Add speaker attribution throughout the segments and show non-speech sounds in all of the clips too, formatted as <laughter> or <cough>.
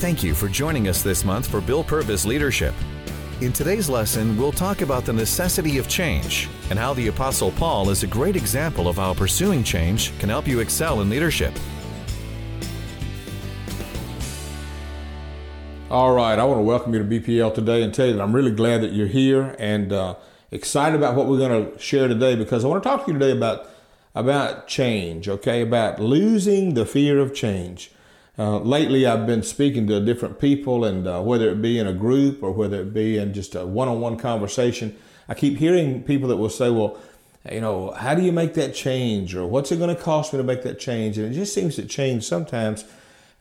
Speaker 1: Thank you for joining us this month for Bill Purvis Leadership. In today's lesson, we'll talk about the necessity of change and how the Apostle Paul is a great example of how pursuing change can help you excel in leadership.
Speaker 2: All right, I want to welcome you to BPL today and tell you that I'm really glad that you're here and uh, excited about what we're going to share today because I want to talk to you today about about change, okay, about losing the fear of change. Uh, lately, I've been speaking to different people, and uh, whether it be in a group or whether it be in just a one-on-one conversation, I keep hearing people that will say, "Well, you know, how do you make that change, or what's it going to cost me to make that change?" And it just seems that change sometimes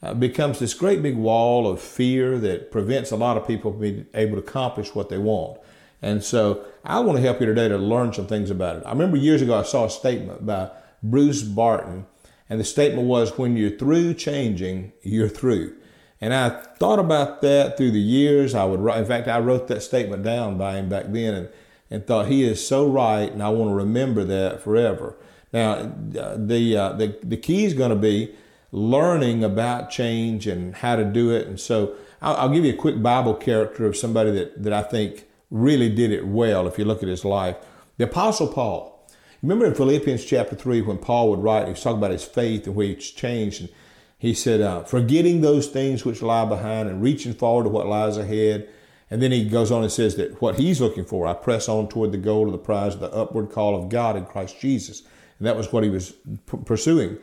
Speaker 2: uh, becomes this great big wall of fear that prevents a lot of people from being able to accomplish what they want. And so, I want to help you today to learn some things about it. I remember years ago I saw a statement by Bruce Barton and the statement was, when you're through changing, you're through. And I thought about that through the years. I would, write, in fact, I wrote that statement down by him back then and, and thought he is so right, and I want to remember that forever. Now, uh, the, uh, the, the key is going to be learning about change and how to do it. And so I'll, I'll give you a quick Bible character of somebody that, that I think really did it well if you look at his life. The Apostle Paul. Remember in Philippians chapter 3 when Paul would write, he was talking about his faith and where he's changed. And he said, uh, forgetting those things which lie behind and reaching forward to what lies ahead. And then he goes on and says that what he's looking for, I press on toward the goal of the prize of the upward call of God in Christ Jesus. And that was what he was p- pursuing.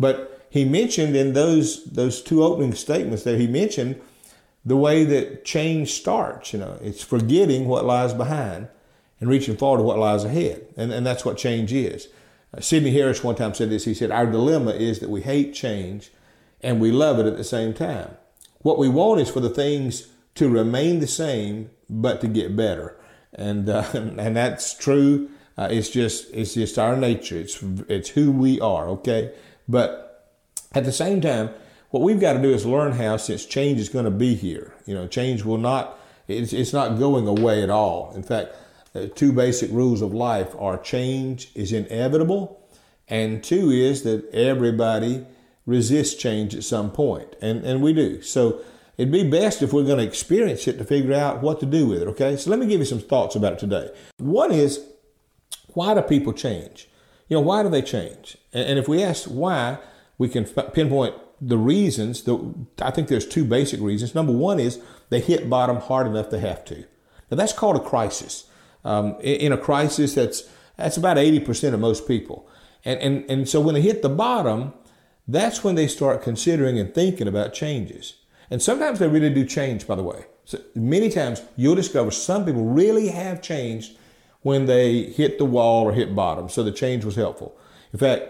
Speaker 2: But he mentioned in those, those two opening statements there, he mentioned the way that change starts. You know, it's forgetting what lies behind and reaching forward to what lies ahead. And, and that's what change is. Uh, Sydney Harris one time said this. He said, Our dilemma is that we hate change and we love it at the same time. What we want is for the things to remain the same, but to get better. And, uh, <laughs> and that's true. Uh, it's just, it's just our nature. It's, it's who we are. Okay. But at the same time, what we've got to do is learn how, since change is going to be here, you know, change will not, it's, it's not going away at all. In fact, Uh, two basic rules of life are change is inevitable, and two is that everybody resists change at some point, and, and we do. So it'd be best if we're going to experience it to figure out what to do with it, okay? So let me give you some thoughts about it today. One is, why do people change? You know, why do they change? And, and if we ask why, we can pinpoint the reasons. The, I think there's two basic reasons. Number one is they hit bottom hard enough they have to. Now that's called a crisis um, in a crisis that's that's about 80% of most people. And, and, and so when they hit the bottom, that's when they start considering and thinking about changes. And sometimes they really do change, by the way. So many times you'll discover some people really have changed when they hit the wall or hit bottom. So the change was helpful. In fact,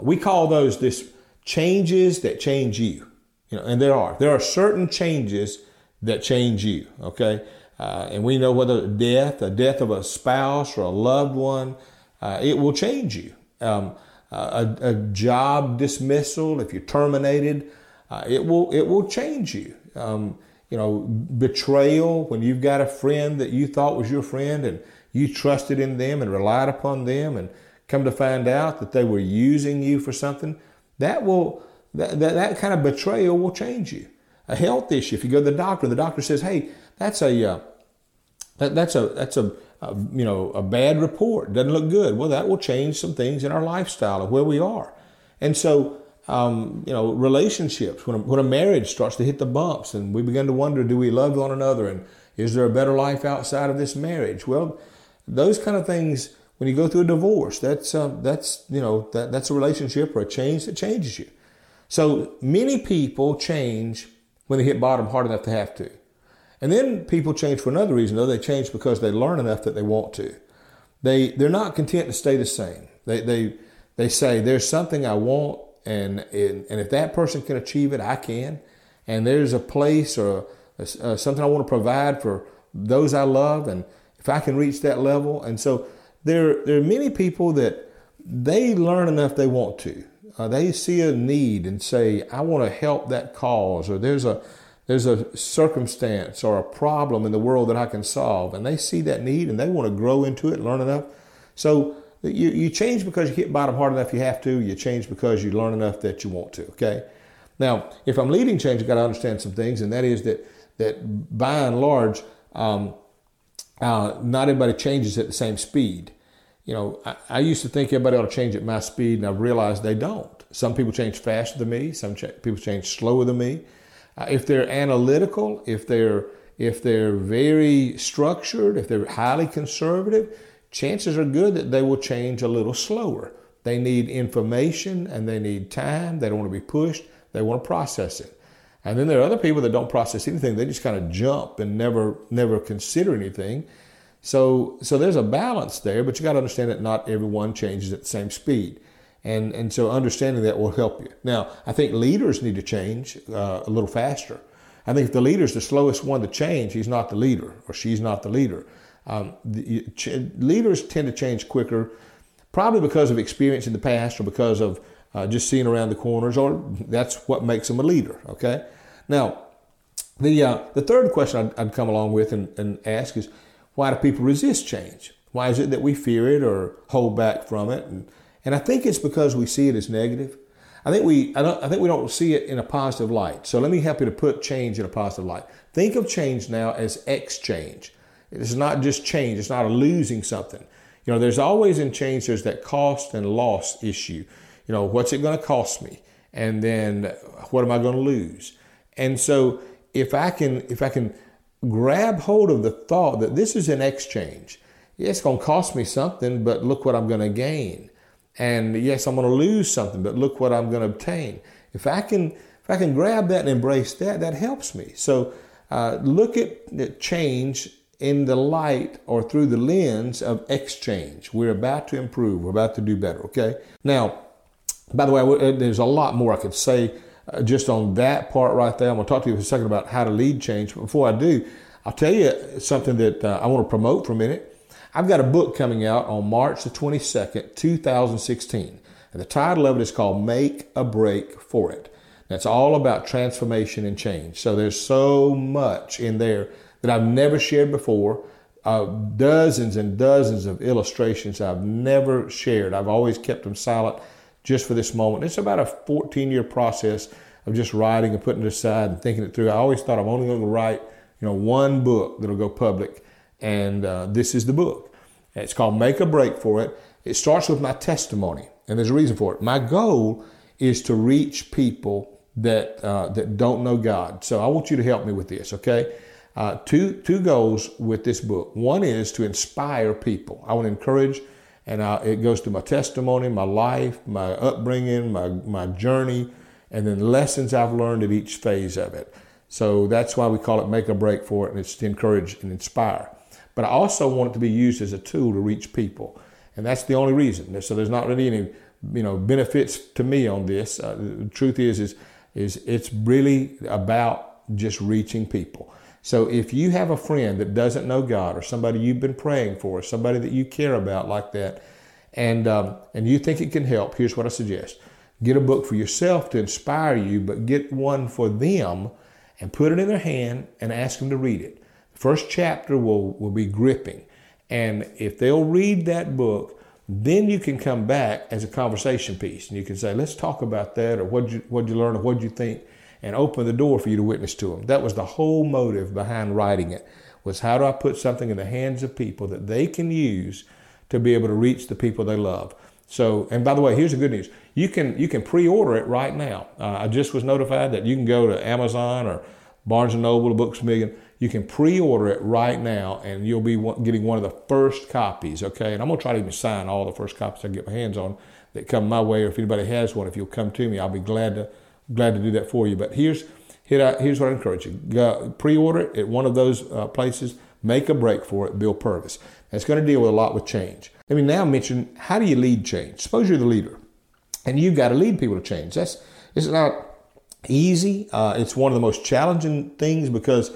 Speaker 2: we call those this changes that change you. You know, and there are. There are certain changes that change you. Okay. Uh, and we know whether death, a death of a spouse or a loved one, uh, it will change you. Um, a, a, job dismissal, if you're terminated, uh, it will it will change you. Um, you know, betrayal when you've got a friend that you thought was your friend and you trusted in them and relied upon them, and come to find out that they were using you for something. That will that, that, that kind of betrayal will change you. A health issue. If you go to the doctor, the doctor says, "Hey, that's a uh, that, that's a that's a, a, you know a bad report. Doesn't look good. Well, that will change some things in our lifestyle of where we are, and so um, you know relationships. When a, when a marriage starts to hit the bumps, and we begin to wonder, do we love one another, and is there a better life outside of this marriage? Well, those kind of things. When you go through a divorce, that's uh, that's you know that, that's a relationship or a change that changes you. So many people change when they hit bottom hard enough to have to. And then people change for another reason, though. They change because they learn enough that they want to. They, they're not content to stay the same. They, they, they say, there's something I want, and, and, and if that person can achieve it, I can. And there's a place or a, a, something I want to provide for those I love, and if I can reach that level. And so there, there are many people that they learn enough they want to. Uh, they see a need and say, I want to help that cause, or there's a, there's a circumstance or a problem in the world that I can solve, and they see that need and they want to grow into it, learn enough. So you, you change because you hit bottom hard enough you have to. You change because you learn enough that you want to. Okay. Now, if I'm leading change, I've got to understand some things, and that is that that by and large, um, uh, not everybody changes at the same speed. You know, I, I, used to think everybody ought to change at my speed, and I've realized they don't. Some people change faster than me. Some ch- people change slower than me. Uh, if they're analytical, if they're if they're very structured, if they're highly conservative, chances are good that they will change a little slower. They need information and they need time. They don't want to be pushed. They want to process it. And then there are other people that don't process anything. They just kind of jump and never never consider anything. So so there's a balance there, but you got to understand that not everyone changes at the same speed. And and so understanding that will help you. Now, I think leaders need to change uh, a little faster. I think if the leader's the slowest one to change, he's not the leader or she's not the leader. Um, the, ch- leaders tend to change quicker, probably because of experience in the past or because of uh, just seeing around the corners, or that's what makes them a leader. Okay. Now, the uh, the third question I'd, I'd come along with and, and ask is, why do people resist change? Why is it that we fear it or hold back from it? And, and I think it's because we see it as negative. I think we I, don't, I think we don't see it in a positive light. So let me help you to put change in a positive light. Think of change now as exchange. It's not just change. It's not a losing something. You know, there's always in change there's that cost and loss issue. You know, what's it going to cost me? And then what am I going to lose? And so if I can if I can grab hold of the thought that this is an exchange, yeah, it's going to cost me something, but look what I'm going to gain. And yes, I'm going to lose something, but look what I'm going to obtain. If I can if I can grab that and embrace that, that helps me. So uh, look at change in the light or through the lens of exchange. We're about to improve. We're about to do better. Okay. Now, by the way, uh, there's a lot more I could say uh, just on that part right there. I'm going to talk to you for a second about how to lead change. But before I do, I'll tell you something that uh, I want to promote for a minute. I've got a book coming out on March the 22nd, 2016. And the title of it is called Make a Break for It. That's all about transformation and change. So there's so much in there that I've never shared before. Uh, dozens and dozens of illustrations I've never shared. I've always kept them silent just for this moment. It's about a 14 year process of just writing and putting it aside and thinking it through. I always thought I'm only going to write, you know, one book that'll go public, and uh, this is the book. It's called Make a Break for It. It starts with my testimony, and there's a reason for it. My goal is to reach people that uh, that don't know God. So I want you to help me with this, okay? Uh, two two goals with this book. One is to inspire people. I want to encourage and I, it goes to my testimony, my life, my upbringing, my, my journey, and then lessons I've learned at each phase of it. So that's why we call it make a break for it, and it's to encourage and inspire. But I also want it to be used as a tool to reach people, and that's the only reason. So there's not really any, you know, benefits to me on this. Uh, the truth is, is, is it's really about just reaching people. So if you have a friend that doesn't know God or somebody you've been praying for, or somebody that you care about like that, and, um, and you think it can help, here's what I suggest. Get a book for yourself to inspire you, but get one for them and put it in their hand and ask them to read it. First chapter will, will be gripping. And if they'll read that book, then you can come back as a conversation piece and you can say, let's talk about that or what you, what'd you learn or what'd you think? and open the door for you to witness to them. That was the whole motive behind writing it was how do I put something in the hands of people that they can use to be able to reach the people they love. So, and by the way, here's the good news: you can you can pre-order it right now. Uh, I just was notified that you can go to Amazon or Barnes and Noble Books a Million. You can pre-order it right now, and you'll be getting one of the first copies. Okay, and I'm gonna try to even sign all the first copies I get my hands on that come my way. Or if anybody has one, if you'll come to me, I'll be glad to glad to do that for you. But here's here's what I encourage you: pre-order it at one of those uh, places. Make a break for it. Bill Purvis. It's going to deal with a lot with change. Let me now mention how do you lead change? Suppose you're the leader, and you've got to lead people to change. That's it's not easy. Uh, it's one of the most challenging things because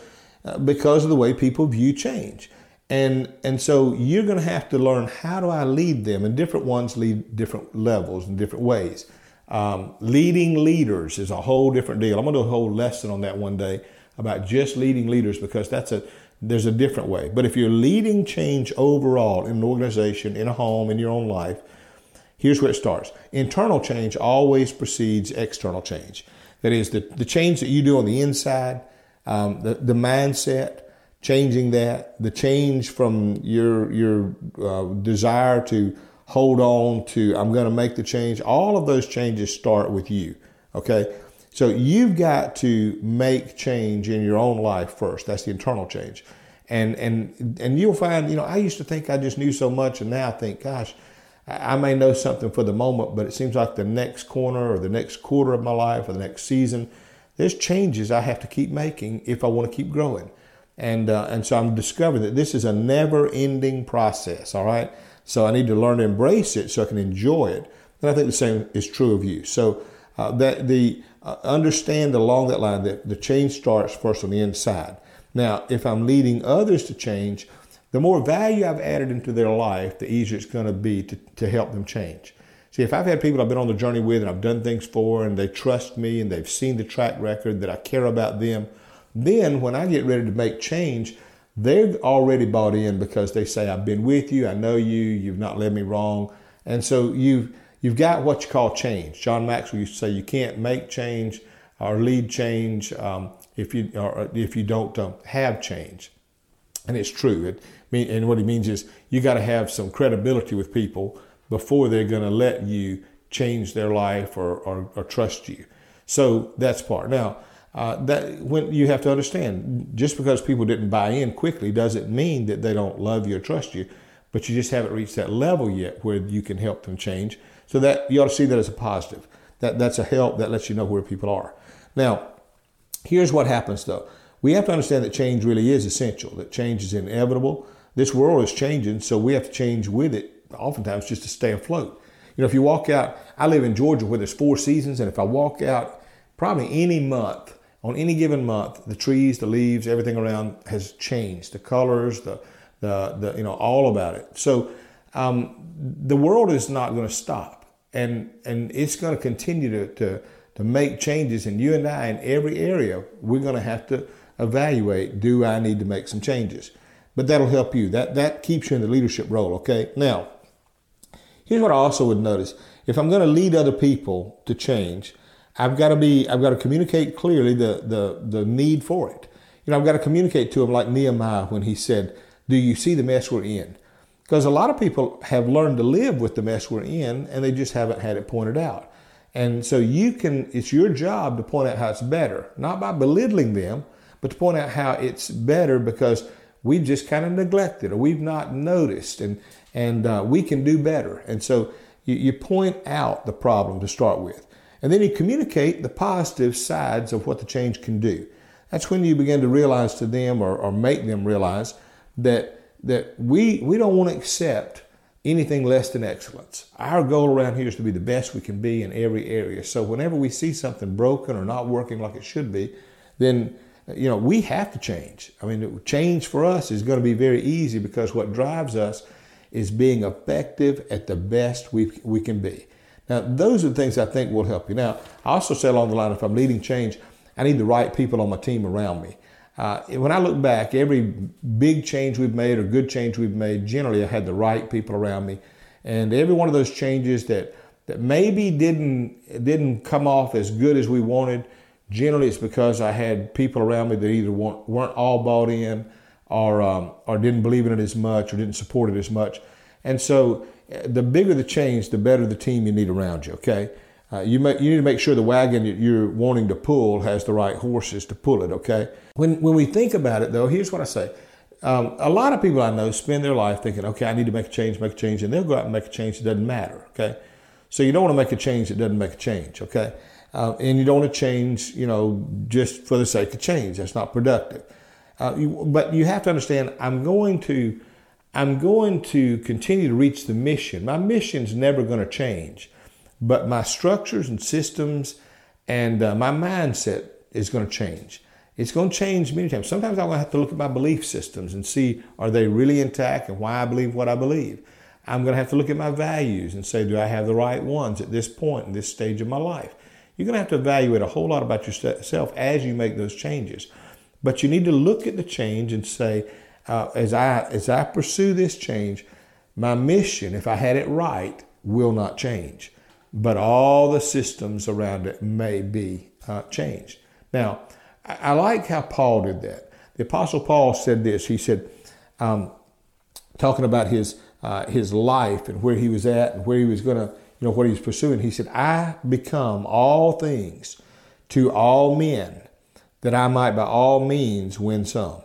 Speaker 2: because of the way people view change. And, and so you're going to have to learn how do I lead them, and different ones lead different levels and different ways. Um, leading leaders is a whole different deal. I'm going to do a whole lesson on that one day about just leading leaders because that's a there's a different way. But if you're leading change overall in an organization, in a home, in your own life, here's where it starts. Internal change always precedes external change. That is, the, the change that you do on the inside, um, the, the mindset, changing that, the change from your, your uh, desire to hold on to, I'm going to make the change, all of those changes start with you. Okay? So you've got to make change in your own life first. That's the internal change. And, and, and you'll find, you know, I used to think I just knew so much, and now I think, gosh, I may know something for the moment, but it seems like the next corner or the next quarter of my life or the next season, there's changes I have to keep making if I want to keep growing. And, uh, and so I'm discovering that this is a never ending process, all right? So I need to learn to embrace it so I can enjoy it. And I think the same is true of you. So uh, that the uh, understand along that line that the change starts first on the inside. Now, if I'm leading others to change, the more value I've added into their life, the easier it's going to be to, to help them change. See, if I've had people I've been on the journey with and I've done things for and they trust me and they've seen the track record that I care about them, then when I get ready to make change, they've already bought in because they say, I've been with you, I know you, you've not led me wrong. And so you've, you've got what you call change. John Maxwell used to say, you can't make change or lead change um, if, you, if you don't um, have change. And it's true. It, and what he means is you got to have some credibility with people before they're going to let you change their life or, or, or, trust you. So that's part. Now, uh, that when you have to understand, just because people didn't buy in quickly doesn't mean that they don't love you or trust you, but you just haven't reached that level yet where you can help them change. So that you ought to see that as a positive. That that's a help that lets you know where people are. Now, here's what happens though. We have to understand that change really is essential. That change is inevitable this world is changing, so we have to change with it, oftentimes just to stay afloat. You know, if you walk out, I live in Georgia where there's four seasons, and if I walk out probably any month, on any given month, the trees, the leaves, everything around has changed. The colors, the, the, the you know, all about it. So um, the world is not going to stop, and and it's going to continue to, to to make changes. And you and I, in every area, we're going to have to evaluate: Do I need to make some changes? but that'll help you. That that keeps you in the leadership role. Okay. Now, here's what I also would notice: if I'm going to lead other people to change, I've got to be I've got to communicate clearly the the the need for it. You know, I've got to communicate to them like Nehemiah when he said, "Do you see the mess we're in?" Because a lot of people have learned to live with the mess we're in, and they just haven't had it pointed out. And so you can, it's your job to point out how it's better, not by belittling them, but to point out how it's better because we've just kind of neglected or we've not noticed and and uh, we can do better and so you, you point out the problem to start with and then you communicate the positive sides of what the change can do that's when you begin to realize to them or, or make them realize that that we we don't want to accept anything less than excellence. Our goal around here is to be the best we can be in every area. So whenever we see something broken or not working like it should be, then you know, we have to change. I mean, change for us is going to be very easy because what drives us is being effective at the best we, we can be. Now, those are the things I think will help you. Now, I also say along the line, if I'm leading change, I need the right people on my team around me. Uh, when I look back, every big change we've made or good change we've made, generally I had the right people around me. And every one of those changes that, that maybe didn't, didn't come off as good as we wanted, Generally, it's because I had people around me that either weren't, all bought in or, um, or didn't believe in it as much or didn't support it as much. And so uh, the bigger the change, the better the team you need around you, okay? Uh, you, may, you need to make sure the wagon that you're wanting to pull has the right horses to pull it, okay? When, when we think about it, though, here's what I say. Um, a lot of people I know spend their life thinking, okay, I need to make a change, make a change, and they'll go out and make a change that doesn't matter, okay? So you don't want to make a change that doesn't make a change, okay? Uh, and you don't want to change, you know, just for the sake of change. That's not productive. Uh, you, but you have to understand, I'm going to, I'm going to continue to reach the mission. My mission's never going to change, but my structures and systems and uh, my mindset is going to change. It's going to change many times. Sometimes I'm going to have to look at my belief systems and see are they really intact and why I believe what I believe. I'm going to have to look at my values and say, do I have the right ones at this point in this stage of my life? You're going to have to evaluate a whole lot about yourself as you make those changes. But you need to look at the change and say, uh, as I as I pursue this change, my mission, if I had it right, will not change. But all the systems around it may be uh, changed. Now, I, I, like how Paul did that. The Apostle Paul said this. He said, um, talking about his uh, his life and where he was at and where he was going to, you know, what he was pursuing. He said, "I become all things to all men, that I might by all means win some."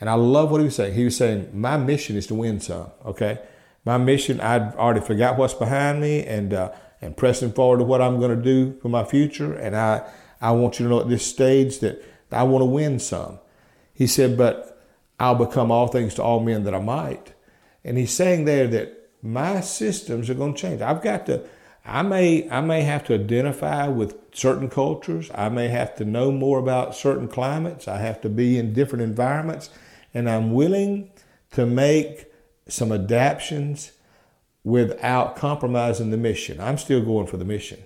Speaker 2: And I love what he was saying. He was saying, "My mission is to win some." Okay, my mission. I already forgot what's behind me, and uh, and pressing forward to what I'm going to do for my future. And I I want you to know at this stage that I want to win some. He said, but I'll become all things to all men that I might. And he's saying there that my systems are going to change. I've got to, I may, I may have to identify with certain cultures. I may have to know more about certain climates. I have to be in different environments. And I'm willing to make some adaptations without compromising the mission. I'm still going for the mission.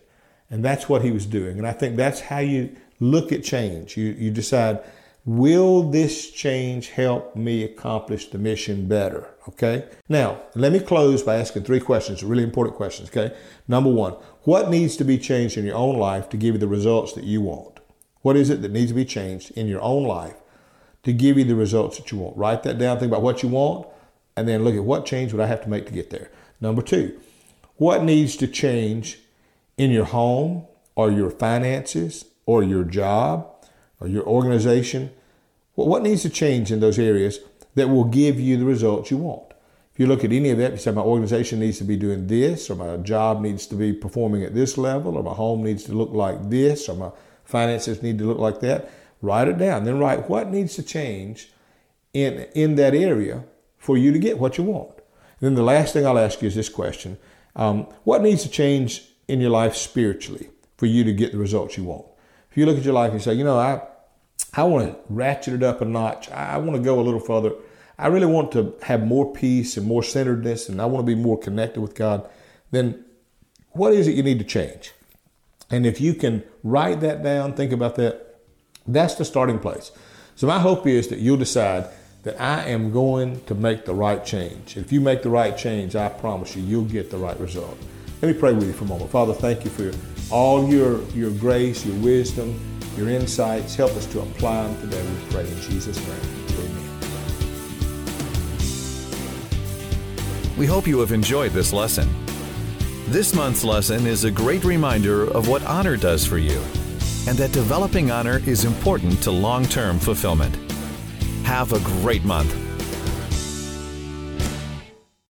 Speaker 2: And that's what he was doing. And I think that's how you look at change. You, you decide, will this change help me accomplish the mission better? Okay. Now, let me close by asking three questions, really important questions. Okay. Number one, what needs to be changed in your own life to give you the results that you want? What is it that needs to be changed in your own life to give you the results that you want? Write that down, think about what you want, and then look at what change would I have to make to get there. Number two, what needs to change in your home or your finances or your job or your organization? Well, what needs to change in those areas that will give you the results you want? If you look at any of that, you say my organization needs to be doing this, or my job needs to be performing at this level, or my home needs to look like this, or my finances need to look like that. Write it down. Then write what needs to change in, in that area for you to get what you want. And then the last thing I'll ask you is this question um, What needs to change in your life spiritually for you to get the results you want. If you look at your life and say, you know, I, I want to ratchet it up a notch. I, want to go a little further. I really want to have more peace and more centeredness, and I want to be more connected with God. Then what is it you need to change? And if you can write that down, think about that, that's the starting place. So my hope is that you'll decide that I am going to make the right change. If you make the right change, I promise you, you'll get the right result. Let me pray with you for a moment. Father, thank you for all your, your grace, your wisdom, your insights. Help us to apply them today, we pray in Jesus' name. Amen.
Speaker 1: We hope you have enjoyed this lesson. This month's lesson is a great reminder of what honor does for you and that developing honor is important to long term fulfillment. Have a great month